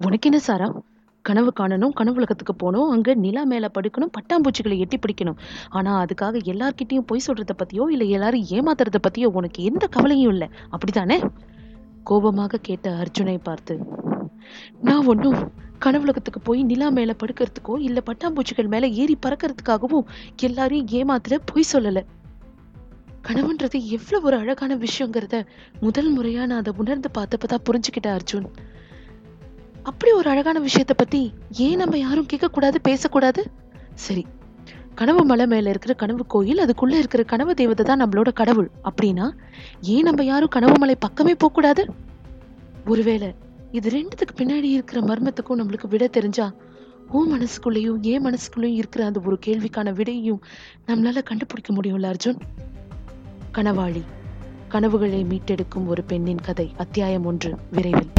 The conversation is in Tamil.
உனக்கு என்ன சாரா கனவு காணணும் கனவு உலகத்துக்கு போகணும் அங்க நிலா மேல படுக்கணும் பட்டாம்பூச்சிகளை எட்டி பிடிக்கணும். ஆனா அதுக்காக எல்லார்கிட்டயும் பொய் சொல்றத பத்தியோ இல்ல எல்லாரும் ஏமாத்துறத பத்தியோ உனக்கு எந்த கவலையும் இல்ல. அப்படித்தானே? கோபமாக கேட்ட அர்ஜுனை பார்த்து நான் ஒன்றும் கனவுலகத்துக்கு போய் நிலா மேல படுக்கிறதுக்கோ இல்ல பட்டாம்பூச்சிகள் மேல ஏறி பறக்கிறதுக்காகவும் எல்லாரையும் ஏமாத்துற பொய் சொல்லல. கனவுன்றது எவ்வளவு ஒரு அழகான விஷயங்கிறத முதல் முறையா நான் அதை உணர்ந்து பார்த்தப்பதான் புரிஞ்சுக்கிட்டேன் அர்ஜுன். அப்படி ஒரு அழகான விஷயத்த பத்தி ஏன் நம்ம யாரும் கேட்கக்கூடாது பேசக்கூடாது? சரி கனவு மலை மேல இருக்கிற கனவு கோயில் அதுக்குள்ள இருக்கிற கனவு தெய்வத்தை தான் நம்மளோட கடவுள். அப்படின்னா ஏன் நம்ம யாரும் கனவு மலை பக்கமே போகக்கூடாது? ஒருவேளை இது ரெண்டுத்துக்கு பின்னாடி இருக்கிற மர்மத்துக்கும் நம்மளுக்கு விட தெரிஞ்சா ஓ மனசுக்குள்ளேயும் ஏன் மனசுக்குள்ளேயும் இருக்கிற அந்த ஒரு கேள்விக்கான விடையும் நம்மளால கண்டுபிடிக்க முடியும்ல அர்ஜுன்? கனவாளி கனவுகளை மீட்டெடுக்கும் ஒரு பெண்ணின் கதை அத்தியாயம் ஒன்று விரைவில்.